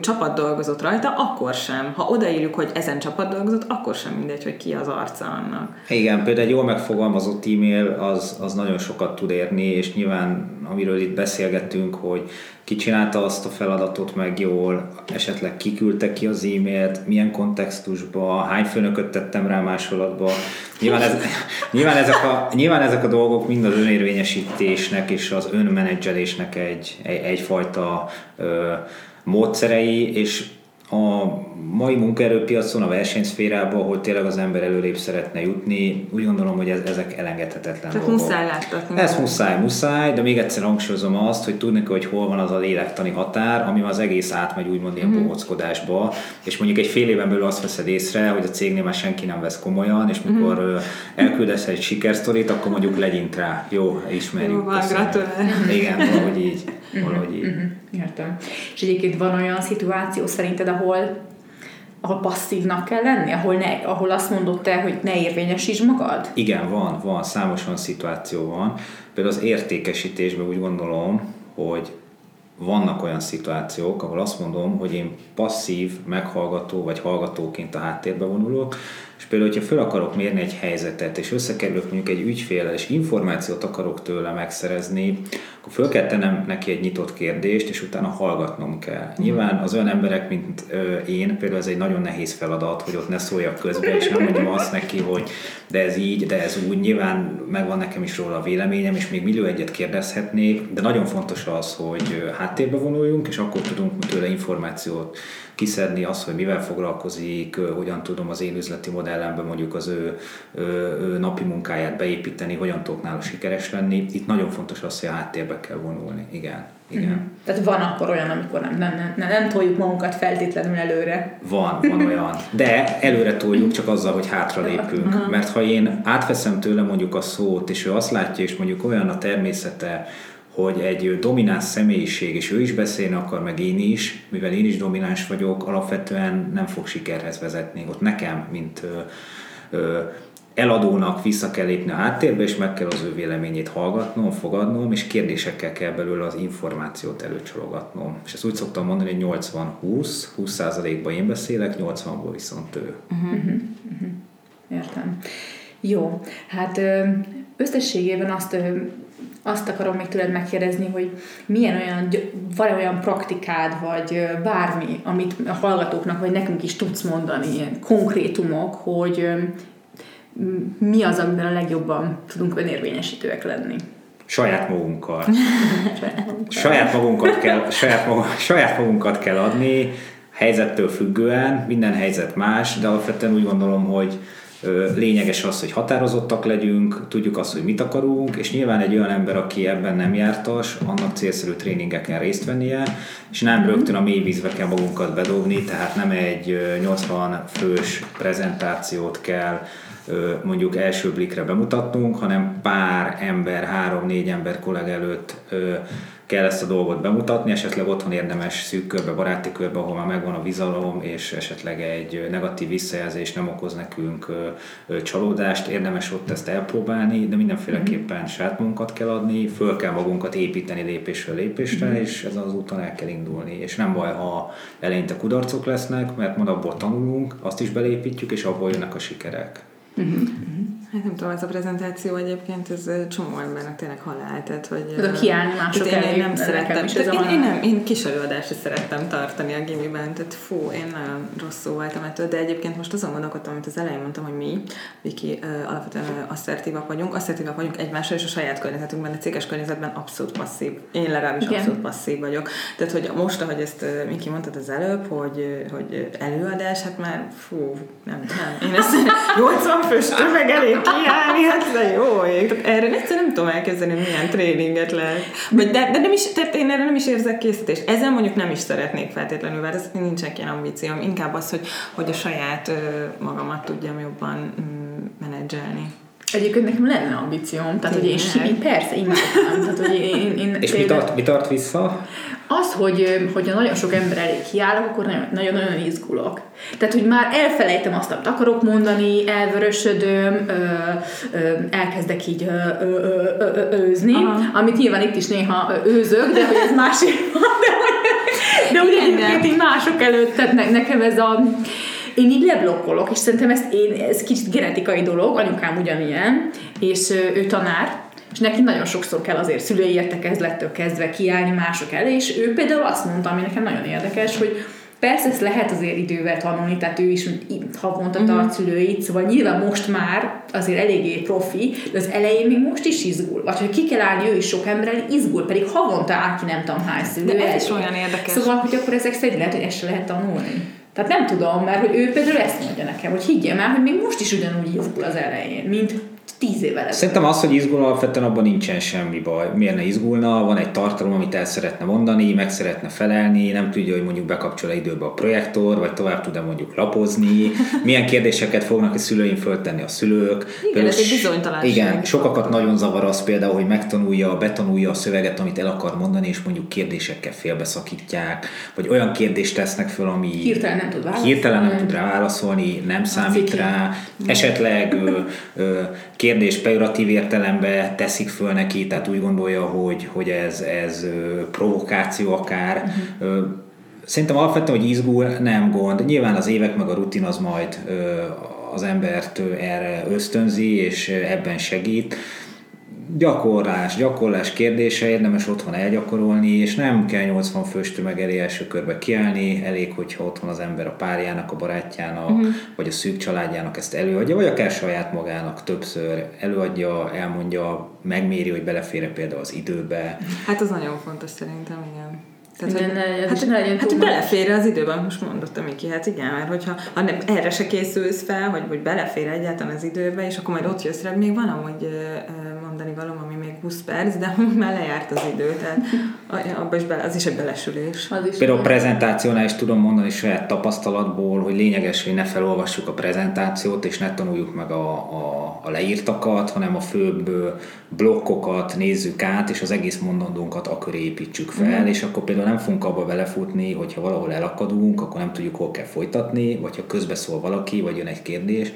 csapat dolgozott rajta, akkor sem. Ha odaírjuk, hogy ezen csapat dolgozott, akkor sem mindegy, hogy ki az arca annak. Igen, például egy jól megfogalmazott e-mail az, az nagyon sokat tud érni, és nyilván amiről itt beszélgettünk, hogy ki csinálta azt a feladatot meg jól, esetleg kiküldte ki az e-mailt, milyen kontextusba, hány főnököt tettem rá másolatba. Nyilván, ez, nyilván, ezek a, nyilván ezek a dolgok mind az önérvényesítésnek és az önmenedzselésnek egy, egy, egyfajta ö, módszerei, és a mai munkaerőpiacon, a versenyszférában, ahol tényleg az ember előrébb szeretne jutni, úgy gondolom, hogy ez, ezek elengedhetetlen Tehát dolgok. muszáj láttatni. Ez muszáj, muszáj, de még egyszer hangsúlyozom azt, hogy tudni kell, hogy hol van az a lélektani határ, ami az egész átmegy úgymond ilyen Mhm. bohockodásba, és mondjuk egy fél éven belül azt veszed észre, hogy a cégnél már senki nem vesz komolyan, és mikor Mhm. uh elküldesz egy sikersztorit, akkor mondjuk legyint rá. Jó, ismerjük. Jó van, gratulálok. Igen, valahogy így. Valahogy így. Mhm, Értem. És egyébként van olyan szituáció szerinted, ahol ahol passzívnak kell lenni, ahol, ne, ahol azt mondod te, hogy ne érvényesítsd magad? Igen, van, van, számos olyan szituáció van. Például az értékesítésben úgy gondolom, hogy vannak olyan szituációk, ahol azt mondom, hogy én passzív, meghallgató vagy hallgatóként a háttérbe vonulok, és például, hogyha fel akarok mérni egy helyzetet, és összekerülök mondjuk egy ügyféllel, és információt akarok tőle megszerezni, akkor föl kell tennem neki egy nyitott kérdést, és utána hallgatnom kell. Nyilván az olyan emberek, mint én, például ez egy nagyon nehéz feladat, hogy ott ne szóljak közbe, és nem mondjam azt neki, hogy de ez így, de ez úgy. Nyilván megvan nekem is róla a véleményem, és még millió egyet kérdezhetnék, de nagyon fontos az, hogy háttérbe vonuljunk, és akkor tudunk tőle információt kiszedni azt, hogy mivel foglalkozik, hogyan tudom az én üzleti modellemben mondjuk az ő, ő, ő napi munkáját beépíteni, hogyan tudok nála sikeres lenni. Itt nagyon fontos az, hogy a háttérbe kell vonulni. Igen. Igen. Mm-hmm. Tehát van akkor olyan, amikor nem, nem, nem, nem, toljuk magunkat feltétlenül előre. Van, van olyan. De előre toljuk csak azzal, hogy hátra lépünk. Mert ha én átveszem tőle mondjuk a szót, és ő azt látja, és mondjuk olyan a természete, hogy egy domináns személyiség, és ő is beszélni akar, meg én is, mivel én is domináns vagyok, alapvetően nem fog sikerhez vezetni. Ott nekem, mint ö, ö, eladónak vissza kell lépni a háttérbe, és meg kell az ő véleményét hallgatnom, fogadnom, és kérdésekkel kell belőle az információt előcsologatnom. És ezt úgy szoktam mondani, hogy 80-20, 20%-ban én beszélek, 80-ból viszont ő. Értem. Jó, hát összességében azt, azt akarom még tőled megkérdezni, hogy milyen olyan, van olyan praktikád, vagy bármi, amit a hallgatóknak, vagy nekünk is tudsz mondani, ilyen konkrétumok, hogy mi az, amiben a legjobban tudunk önérvényesítőek lenni. Saját magunkkal. saját magunkat kell, saját, magunk, saját magunkat kell adni, helyzettől függően, minden helyzet más, de alapvetően úgy gondolom, hogy lényeges az, hogy határozottak legyünk, tudjuk azt, hogy mit akarunk, és nyilván egy olyan ember, aki ebben nem jártas, annak célszerű tréningeken részt vennie, és nem rögtön a mély vízbe kell magunkat bedobni, tehát nem egy ö, 80 fős prezentációt kell mondjuk első blikre bemutatnunk, hanem pár ember, három-négy ember kollega előtt kell ezt a dolgot bemutatni, esetleg otthon érdemes szűk körbe, baráti körbe, ahol már megvan a bizalom, és esetleg egy negatív visszajelzés nem okoz nekünk csalódást, érdemes ott ezt elpróbálni, de mindenféleképpen saját magunkat kell adni, föl kell magunkat építeni lépésről lépésre, és ezen az úton el kell indulni. És nem baj, ha eleinte kudarcok lesznek, mert majd abból tanulunk, azt is belépítjük, és abból jönnek a sikerek. 嗯哼嗯 Hát nem tudom, ez a prezentáció egyébként, ez csomó embernek tényleg halál, tehát hogy... A ö, kiállni mások én, elé, én nem szerettem, is ez a én, én, nem, én kis előadást is szerettem tartani a gimiben, tehát fú, én nagyon rosszul voltam ettől, de egyébként most azon gondolkodtam, amit az elején mondtam, hogy mi, Viki, alapvetően asszertívak vagyunk, asszertívak vagyunk egymással és a saját környezetünkben, de céges környezetben abszolút passzív. Én legalábbis Igen. abszolút passzív vagyok. Tehát, hogy most, ahogy ezt Miki mondtad az előbb, hogy, hogy előadás, hát már fú, nem, nem. Én ezt 80 fős tömeg elé kiállni, hát de jó ég. Tehát erre egyszerűen nem tudom hogy milyen tréninget lehet. De, de nem is, tehát én erre nem is érzek készítést. Ezzel mondjuk nem is szeretnék feltétlenül, ez nincsenek ilyen ambícióm. Inkább az, hogy, hogy a saját magamat tudjam jobban mm, menedzselni. Egyébként nekem lenne ambícióm, tehát hogy én, én persze imádom, tehát hogy én, én És mi tart, mi tart vissza? Az, hogy, hogyha nagyon sok ember elé kiállok, akkor nagyon- nagyon-nagyon izgulok. Tehát, hogy már elfelejtem azt, amit akarok mondani, elvörösödöm, ö, ö, elkezdek így ö, ö, ö, ö, őzni, Aha. amit nyilván itt is néha őzök, de hogy ez másik van, de, hogy- de de- egyébként így mások előtt, tehát ne, nekem ez a én így leblokkolok, és szerintem ezt én, ez kicsit genetikai dolog, anyukám ugyanilyen, és ő tanár, és neki nagyon sokszor kell azért szülői értekezlettől kezdve kiállni mások elé, és ő például azt mondta, ami nekem nagyon érdekes, hogy Persze ezt lehet azért idővel tanulni, tehát ő is havonta tart uh-huh. szülőit, szóval nyilván most már azért eléggé profi, de az elején még most is izgul. Vagy hogy ki kell állni, ő is sok emberrel izgul, pedig havonta áll ki nem tudom hány szülő. De ez is olyan érdekes. Szóval, hogy akkor ezek szerint lehet, hogy ezt se lehet tanulni. Tehát nem tudom, mert hogy ő például ezt mondja nekem, hogy higgyem el, hogy még most is ugyanúgy izgul az elején, mint tíz évvel ezelőtt. Szerintem az, hogy izgul, alapvetően abban nincsen semmi baj. Miért ne izgulna? Van egy tartalom, amit el szeretne mondani, meg szeretne felelni, nem tudja, hogy mondjuk bekapcsol időbe a projektor, vagy tovább tud-e mondjuk lapozni, milyen kérdéseket fognak a szülőim föltenni a szülők. Igen, például, ez egy bizonytalanság. Igen, sokakat nagyon zavar az például, hogy megtanulja, betanulja a szöveget, amit el akar mondani, és mondjuk kérdésekkel félbeszakítják, vagy olyan kérdést tesznek föl, ami hirtelen nem tud válaszolni, hirtelen nem tud rá válaszolni, nem számít rá, esetleg ö, ö, kérdés pejoratív értelembe teszik föl neki, tehát úgy gondolja, hogy, hogy ez, ez provokáció akár. Uh-huh. Szerintem alapvetően, hogy izgul, nem gond. Nyilván az évek meg a rutin az majd az embert erre ösztönzi, és ebben segít gyakorlás, gyakorlás kérdése, érdemes otthon elgyakorolni, és nem kell 80 fős tömeg elé első körbe kiállni, elég, hogyha otthon az ember a párjának, a barátjának, uh-huh. vagy a szűk családjának ezt előadja, vagy akár saját magának többször előadja, elmondja, megméri, hogy belefér például az időbe. Hát az nagyon fontos szerintem, igen. Tehát, igen, hogy, hát, ne hát, hogy belefér az időben, most mondottam Miki, hát igen, mert hogyha ha nem, erre se készülsz fel, hogy, hogy belefér egyáltalán az időbe, és akkor majd ott jössz rá, még van amúgy mondani való, ami még 20 perc, de már lejárt az idő, tehát abba is be, az is egy belesülés. Az is Például a prezentációnál is tudom mondani saját tapasztalatból, hogy lényeges, hogy ne felolvassuk a prezentációt, és ne tanuljuk meg a, a, a leírtakat, hanem a főbb blokkokat nézzük át, és az egész mondandónkat akkor építsük fel, mm. és akkor például nem fogunk abba belefutni, hogyha valahol elakadunk, akkor nem tudjuk, hol kell folytatni, vagy ha közbeszól valaki, vagy jön egy kérdés,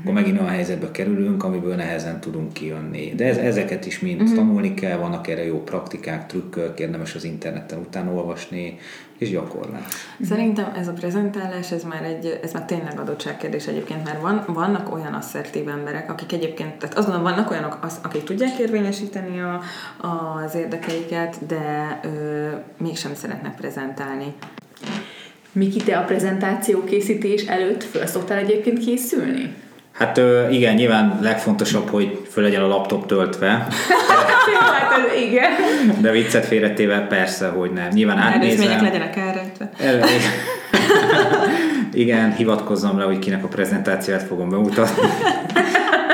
akkor megint olyan helyzetbe kerülünk, amiből nehezen tudunk kijönni. De ez, ezeket is mind uh-huh. tanulni kell, vannak erre jó praktikák, trükkök, érdemes az interneten utána olvasni, és gyakorlás. Szerintem ez a prezentálás, ez már, egy, ez már tényleg adottságkérdés egyébként, mert van, vannak olyan asszertív emberek, akik egyébként, tehát azt gondolom, vannak olyanok, az, akik tudják érvényesíteni a, az érdekeiket, de ö, mégsem szeretnek prezentálni. Miki, te a prezentáció készítés előtt föl szoktál egyébként készülni? Hát igen, nyilván legfontosabb, hogy föl legyen a laptop töltve. hát igen. De viccet félretével persze, hogy nem. Nyilván átnézem. legyenek elrejtve. igen, hivatkozzam le, hogy kinek a prezentációját fogom bemutatni.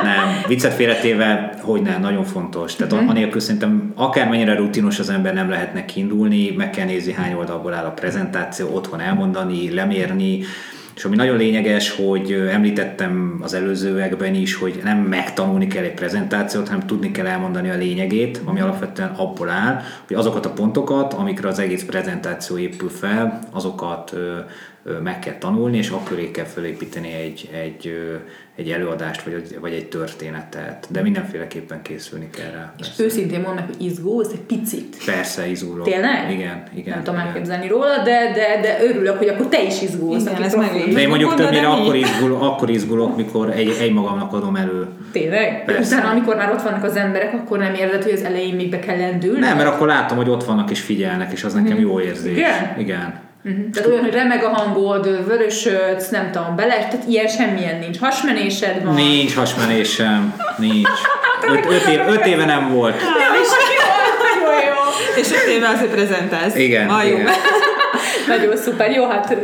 nem, viccet félretéve, hogy nem, nagyon fontos. Tehát mm-hmm. anélkül szerintem akármennyire rutinos az ember nem lehetne kiindulni, meg kell nézni hány oldalból áll a prezentáció, otthon elmondani, lemérni, és ami nagyon lényeges, hogy említettem az előzőekben is, hogy nem megtanulni kell egy prezentációt, hanem tudni kell elmondani a lényegét, ami alapvetően abból áll, hogy azokat a pontokat, amikre az egész prezentáció épül fel, azokat meg kell tanulni, és akkor kell felépíteni egy, egy, egy előadást, vagy, vagy egy történetet. De mindenféleképpen készülni kell rá. És persze. őszintén mondnak, hogy izgulsz egy picit. Persze, izgulok. Tényleg? Igen, igen. Nem tudom elképzelni róla, de, de, de örülök, hogy akkor te is izgulsz. Igen, ez meg de én mondjuk többnyire akkor, izgul, akkor izgulok, mikor egy, egy magamnak adom elő. Tényleg? Persze. Utána, amikor már ott vannak az emberek, akkor nem érzed, hogy az elején még be kell lendülni? Nem, mert akkor látom, hogy ott vannak és figyelnek, és az nekem mhm. jó érzés. Igen? Igen. Uh-huh. Tehát olyan, hogy remeg a hangod, vörösödsz, nem tudom, bele, tehát ilyen semmilyen nincs. Hasmenésed van? Nincs hasmenésem, nincs. Öt, öt, év, öt éve nem volt. Nem is jó, jó. És öt éve azért prezentálsz. Igen, ah, jó. igen. Nagyon szuper, jó, hát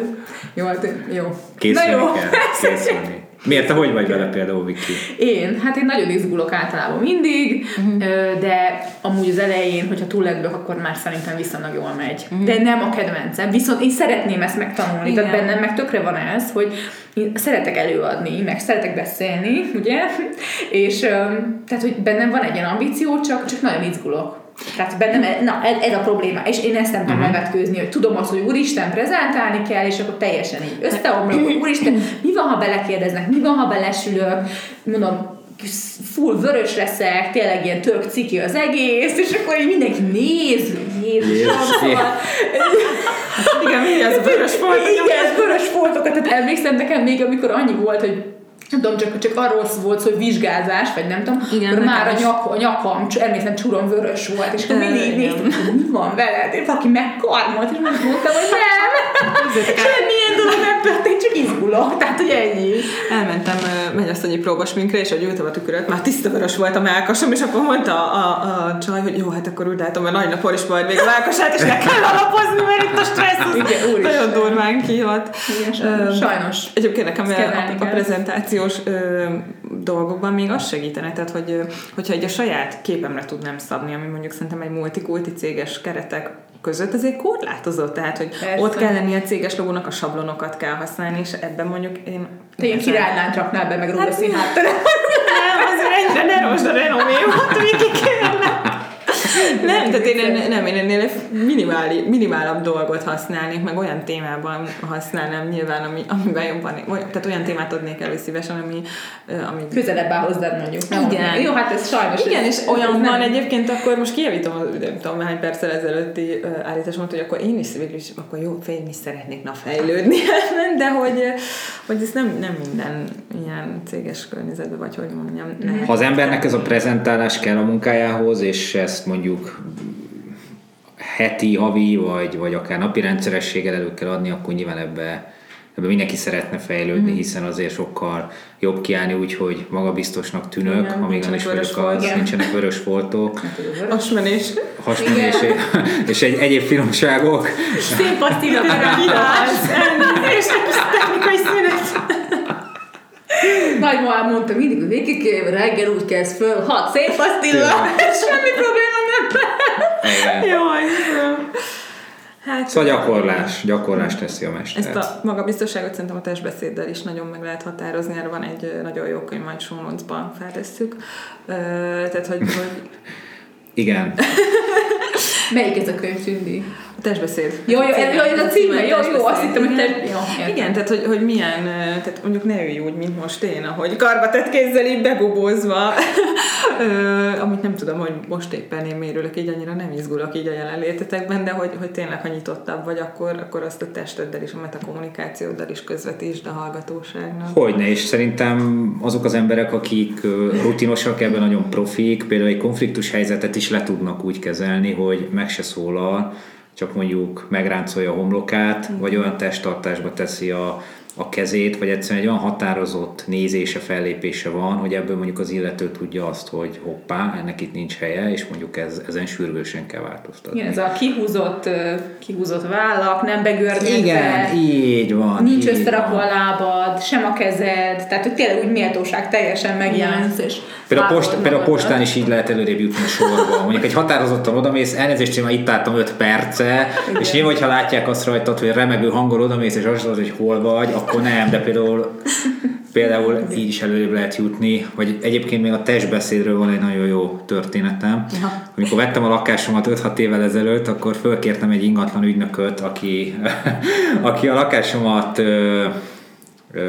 jó, hát jó. Készülni Na jó. kell, készülni. Miért? Te hogy vagy vele például, Viki? Én? Hát én nagyon izgulok általában mindig, uh-huh. de amúgy az elején, hogyha túllendülök, akkor már szerintem viszonylag jól megy. Uh-huh. De nem a kedvencem. Viszont én szeretném ezt megtanulni. Igen. Tehát bennem meg tökre van ez, hogy én szeretek előadni, meg szeretek beszélni, ugye? És tehát, hogy bennem van egy ilyen ambíció, csak, csak nagyon izgulok. Tehát bennem, na, ez a probléma, és én ezt nem tudom uh-huh. megvetkőzni, hogy tudom azt, hogy úristen, prezentálni kell, és akkor teljesen így összeomlok, hogy úristen, mi van, ha belekérdeznek, mi van, ha belesülök, mondom, full vörös leszek, tényleg ilyen tök ciki az egész, és akkor így mindenki néz, Jézusom, szóval... Igen, mi az vörös foltok? Igen, vörös foltokat, tehát emlékszem nekem még, amikor annyi volt, hogy nem tudom, csak, csak arról volt szó, hogy vizsgázás, vagy nem tudom, Igen, akkor már a, nyak, a nyakam, emlékszem, csuron vörös volt, és akkor mindig néztem, hogy mi van veled, és valaki megkarmolt, és most mondtam, hogy nem, semmilyen dolog nem történt, csak izgulok, tehát hogy ennyi. Elmentem mennyasszonyi próbasminkre, és hogy ültem a tüköröt, már tiszta vörös volt a melkasom, és akkor mondta a, a, a csaj, hogy jó, hát akkor úgy látom, hogy nagy napon is majd még a melkasát, és le kell alapozni, mert itt a stressz az Igen, nagyon durván kihat. Igen, sajnos. Egyébként nekem a, a kell. Prezentációs ö, dolgokban még az segítene, tehát hogy hogyha egy a saját képemre tudnám szabni, ami mondjuk szerintem egy multikulti céges keretek között azért korlátozott, tehát hogy Persze. ott kell lenni a céges logónak, a sablonokat kell használni, és ebben mondjuk én... Te ilyen királylányt raknál be, meg rózsaszín háttere. Nem, azért ennyire ne rosd a renomémat, Viki, kérlek. Nem, tehát én, nem, én ennél minimáli, minimálabb dolgot használnék, meg olyan témában használnám nyilván, ami, amiben jobban, vagy- tehát olyan témát adnék elő szívesen, ami, ami Közelebb áll hozzád mondjuk. Nem Igen. Jó, hát ez sajnos. igen, ez, és olyan nem- van egyébként, akkor most kijavítom, nem tudom, hány perccel ezelőtti állításomat, hogy akkor én is végül is, akkor jó, én is szeretnék na fejlődni, de hogy, hogy ez nem, nem minden ilyen céges környezetben, vagy hogy mondjam, lehet. Ha az embernek ez a prezentálás kell a munkájához, és ezt mondjuk heti, havi, vagy, vagy akár napi rendszerességgel elő kell adni, akkor nyilván ebbe, ebbe mindenki szeretne fejlődni, hiszen azért sokkal jobb kiállni úgy, hogy magabiztosnak tűnök, Igen, amíg nem is vagyok az, foltok. nincsenek vörös foltok, Hasmenés. hasmenés és egy egyéb finomságok. Szép pasztilla. Királysz, elnézést, technikai szünet. Nagymamám mondta mindig, hogy végig reggel úgy kezd föl, hat szép pasztilla, semmi probléma. Igen. Jaj, Istenem. Hát, Szóval gyakorlás, gyakorlás teszi a Ezt mestert. a magabiztosságot szerintem a testbeszéddel is nagyon meg lehet határozni, erre van egy nagyon jó könyv, majd show notes-ban feltesszük. Tehát, hogy, hogy Igen. Melyik ez a könyv, Tündi? A testbeszéd. Jó, jó, jó, ez a címe, jó, jó, azt hittem, hogy te... Igen. Jó, értem. Igen, tehát hogy, hogy milyen, tehát mondjuk ne ülj úgy, mint most én, ahogy karbatett kézzel így begubózva, amit nem tudom, hogy most éppen én mérülök, így annyira nem izgulok így a jelenlétetekben, de hogy, hogy tényleg, ha nyitottabb vagy, akkor, akkor azt a testeddel és a metakommunikációddal is közvetítsd a hallgatóságnak. Hogyne, és szerintem azok az emberek, akik rutinosak, ebben nagyon profik, például egy konfliktus helyzetet is le tudnak úgy kezelni, hogy meg se szólal, csak mondjuk megráncolja a homlokát, vagy olyan testtartásba teszi a, a kezét, vagy egyszerűen egy olyan határozott nézése, fellépése van, hogy ebből mondjuk az illető tudja azt, hogy hoppá, ennek itt nincs helye, és mondjuk ez, ezen sürgősen kell változtatni. Igen, ez a kihúzott, kihúzott vállak, nem begörnyedve. Igen, így van. Nincs így összerakva van. a lábad, sem a kezed, tehát hogy tényleg úgy méltóság teljesen megjelensz, és Például post, például a postán is így lehet előrébb jutni a sorba. Mondjuk egy határozottan odamész, elnézést, én már itt álltam 5 perce, és nyilván, hogyha látják azt rajtad, hogy remegő hangol odamész, és azt mondod, hogy hol vagy, akkor nem, de például Például így is előrébb lehet jutni, vagy egyébként még a testbeszédről van egy nagyon jó történetem. Aha. Amikor vettem a lakásomat 5-6 évvel ezelőtt, akkor fölkértem egy ingatlan ügynököt, aki, aki a lakásomat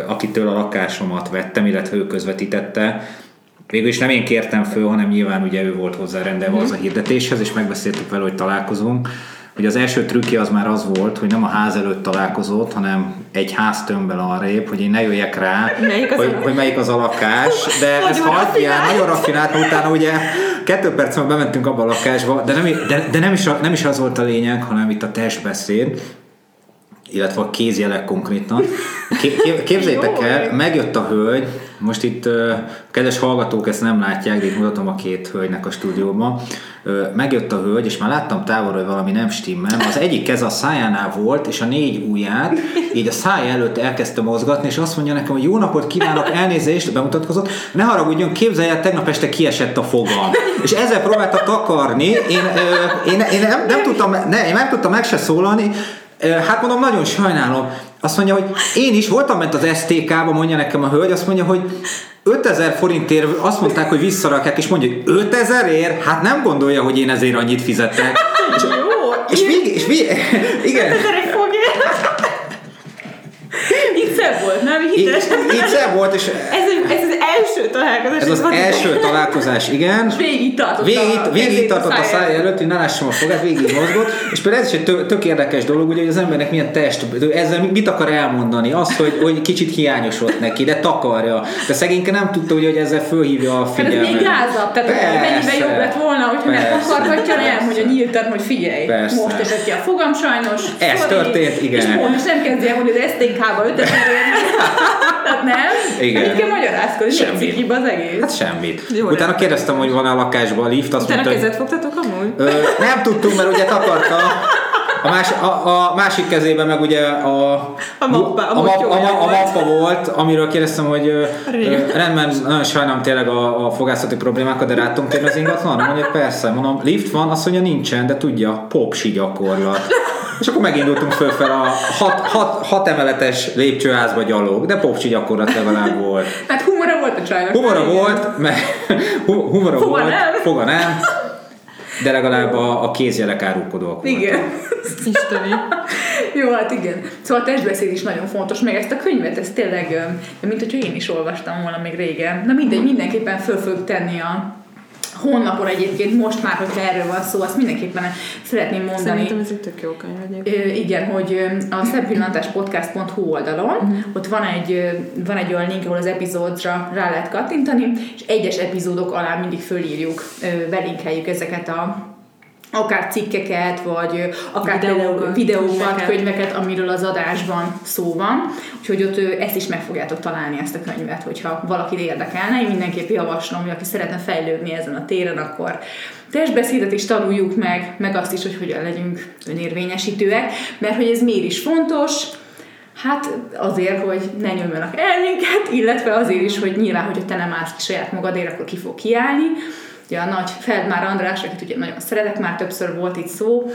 akitől a lakásomat vettem, illetve ő közvetítette. Végül is nem én kértem föl, hanem nyilván ugye ő volt hozzá rendelve az a hirdetéshez, és megbeszéltük vele, hogy találkozunk. Ugye az első trükkje az már az volt, hogy nem a ház előtt találkozott, hanem egy ház tömbbel arrébb, hogy én ne jöjjek rá, Melyik hogy, a- hogy melyik az a lakás, de ez raffinált. nagyon raffinált, utána ugye kettő perc múlva bementünk abba a lakásba, de nem, de, de nem, is, nem is az volt a lényeg, hanem itt a testbeszéd, illetve a kézjelek konkrétan. Ké- ké- Képzeljétek el, megjött a hölgy, most itt kedves hallgatók ezt nem látják, de itt mutatom a két hölgynek a stúdióban. Megjött a hölgy, és már láttam távolról, hogy valami nem stimmel. Az egyik keze a szájánál volt, és a négy ujját így a száj előtt elkezdte mozgatni, és azt mondja nekem, hogy jó napot kívánok, elnézést, bemutatkozott, ne haragudjon, képzelje, el, tegnap este kiesett a fogam. És ezzel próbálta takarni, én, ö, én, én nem, nem, tudtam, ne, én nem tudtam meg se szólalni, Hát mondom, nagyon sajnálom. Azt mondja, hogy én is voltam ment az STK-ba, mondja nekem a hölgy, azt mondja, hogy 5000 forintért azt mondták, hogy visszarakják, és mondja, hogy 5000 ér? Hát nem gondolja, hogy én ezért annyit fizettem? És, és, még, és még, igen. 5000 szebb volt, nem? Így, Hites. így szebb volt, és Ez, ez az első találkozás. ez az van- első találkozás, igen. És végig tartott Végig, a végig tartott a száj előtt, hogy ne lássam a fogát, végig mozgott, és például ez is egy tök, tök érdekes dolog, ugye, hogy az embernek milyen test, ezzel mit akar elmondani? Azt, hogy, hogy kicsit hiányos volt neki, de takarja. De szegényke nem tudta, ugye, hogy ezzel fölhívja a Hát ez figyelmet. még gázabb, tehát Persze. mennyivel jobb lett volna, hogyha nem Persze, akarhatja, nem, hogy a nyíltan, hogy figyelj, Persze. most esett ki a fogam sajnos. Ez sorry, történt, igen. És most nem kezdje hogy az STK-ba ötös Tehát nem? Igen. Mit kell magyarázkodni, Semmit. Cikibb az egész. Hát semmit. Jó, Utána de- kérdeztem, hogy van-e a lakásban a lift, azt Utána mondta, kezet fogtatok amúgy? Ö, nem tudtunk, mert ugye takarta. A, más, a, a másik kezében meg ugye a, A mappa, a a, map, a, a volt. mappa volt, amiről kérdeztem, hogy Rég. rendben, nagyon sajnálom tényleg a, a fogászati problémákat, de rá tudunk térni az ingatlan? Mondja, persze. Mondom, lift van, azt mondja, nincsen, de tudja, popsi gyakorlat. És akkor megindultunk fölfel a hat, hat, hat emeletes lépcsőházba gyalog, de popsi gyakorlat legalább volt. Hát humora volt a csajnak. Humora Igen. volt, mert hu- humora Foga volt, nem. foga nem, de legalább a, a kézjelek árulkodóak. Igen. Isteni. Jó, hát igen. Szóval a testbeszéd is nagyon fontos, meg ezt a könyvet, ez tényleg, mint hogyha én is olvastam volna még régen. Na mindegy, mindenképpen föl fogjuk tenni a honlapon egyébként, most már, hogyha erről van szó, azt mindenképpen szeretném mondani. Szerintem ez egy tök jó könyv egyébként. Igen, hogy a szempillantáspodcast.hu oldalon, Mhm. ott van egy, van egy olyan link, ahol az epizódra rá lehet kattintani, és egyes epizódok alá mindig fölírjuk, belinkeljük ezeket a akár cikkeket, vagy akár Videókat, videókat, könyveket. könyveket, amiről az adásban szó van. Úgyhogy ott ezt is meg fogjátok találni, ezt a könyvet, hogyha valakit érdekelne. Én mindenképp javaslom, hogy aki szeretne fejlődni ezen a téren, akkor testbeszédet is tanuljuk meg, meg azt is, hogy hogyan legyünk önérvényesítőek, mert hogy ez miért is fontos, Hát azért, hogy ne nyomjanak el minket, illetve azért is, hogy nyilván, hogyha te nem állsz ki saját magadért, akkor ki fog kiállni. Ugye a nagy Feldmár András, akit ugye nagyon szeretek, már többször volt itt szó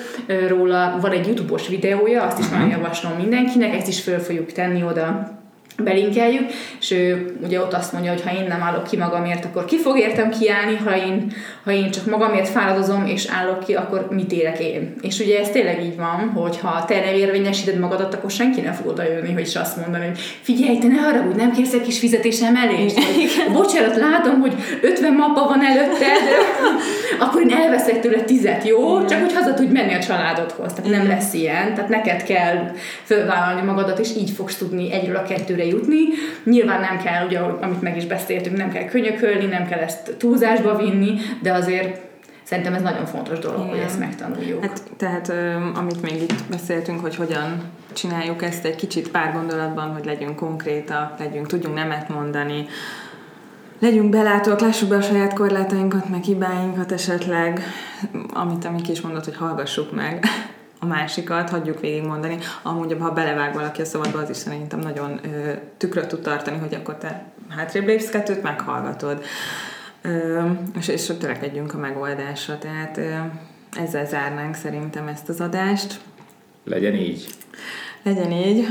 róla, van egy YouTube-os videója, azt is nagyon javaslom mindenkinek, ezt is föl fogjuk tenni oda belinkeljük, és ő ugye ott azt mondja, hogy ha én nem állok ki magamért, akkor ki fog értem kiállni, ha én, ha én csak magamért fáradozom és állok ki, akkor mit érek én? És ugye ez tényleg így van, hogy ha te nem érvényesíted magadat, akkor senki nem fog odajönni, hogy is azt mondani, hogy figyelj, te ne haragudj, nem kérsz egy kis fizetésemelést? Vagy, Bocsánat, látom, hogy 50 mappa van előtted, akkor én elveszek tőle tizet, jó? Csak hogy haza tudj menni a családodhoz. Tehát nem lesz ilyen, tehát neked kell fölvállalni magadat, és így fogsz tudni egyről a kettőre jutni. Nyilván nem kell, ugye, amit meg is beszéltünk, nem kell könyökölni, nem kell ezt túlzásba vinni, de azért szerintem ez nagyon fontos dolog, hogy Igen. ezt megtanuljuk. Hát, tehát amit még itt beszéltünk, hogy hogyan csináljuk ezt egy kicsit pár gondolatban, hogy legyünk konkrétak, legyünk, tudjunk nemet mondani, legyünk belátóak, lássuk be a saját korlátainkat, meg hibáinkat esetleg, amit Amik is mondott, hogy hallgassuk meg a másikat, hagyjuk végigmondani. Amúgy, ha belevág valaki a szabadba, az is szerintem nagyon ö, tükröt tud tartani, hogy akkor te hátrébb lépsz kettőt, meghallgatod. Ö, és, és törekedjünk a megoldásra. Tehát ö, ezzel zárnánk szerintem ezt az adást. Legyen így. Legyen így,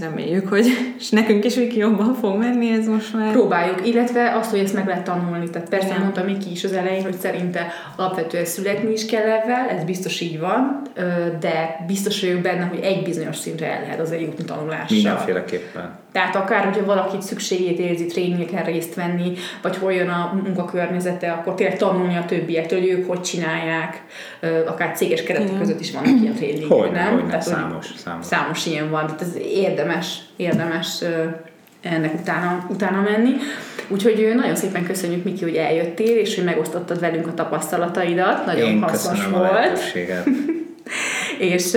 reméljük, hogy és nekünk is Viki jobban fog menni ez most már. Próbáljuk, illetve azt, hogy ezt meg lehet tanulni. Tehát persze Igen. mondta Miki is az elején, hogy szerinte alapvetően születni is kell ebben, ez biztos így van, de biztos vagyok benne, hogy egy bizonyos szintre el lehet azért jutni tanulással. Mindenféleképpen. Tehát akár, hogyha valaki szükségét érzi tréningeken részt venni, vagy hol jön a munkakörnyezete, akkor tényleg tanulni a többiektől, hogy ők hogy csinálják, akár céges keretek között is vannak ilyen tréningek, nem? hogyne, Tehát, hogy számos, számos. Számos ilyen van, tehát ez érdemes, érdemes ennek utána, utána menni. Úgyhogy nagyon szépen köszönjük, Miki, hogy eljöttél, és hogy megosztottad velünk a tapasztalataidat. Nagyon Én hasznos volt. És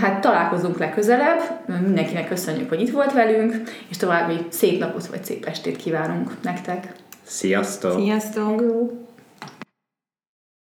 hát találkozunk legközelebb. Mindenkinek köszönjük, hogy itt volt velünk, és további szép napot vagy szép estét kívánunk nektek. Sziasztok! Sziasztok!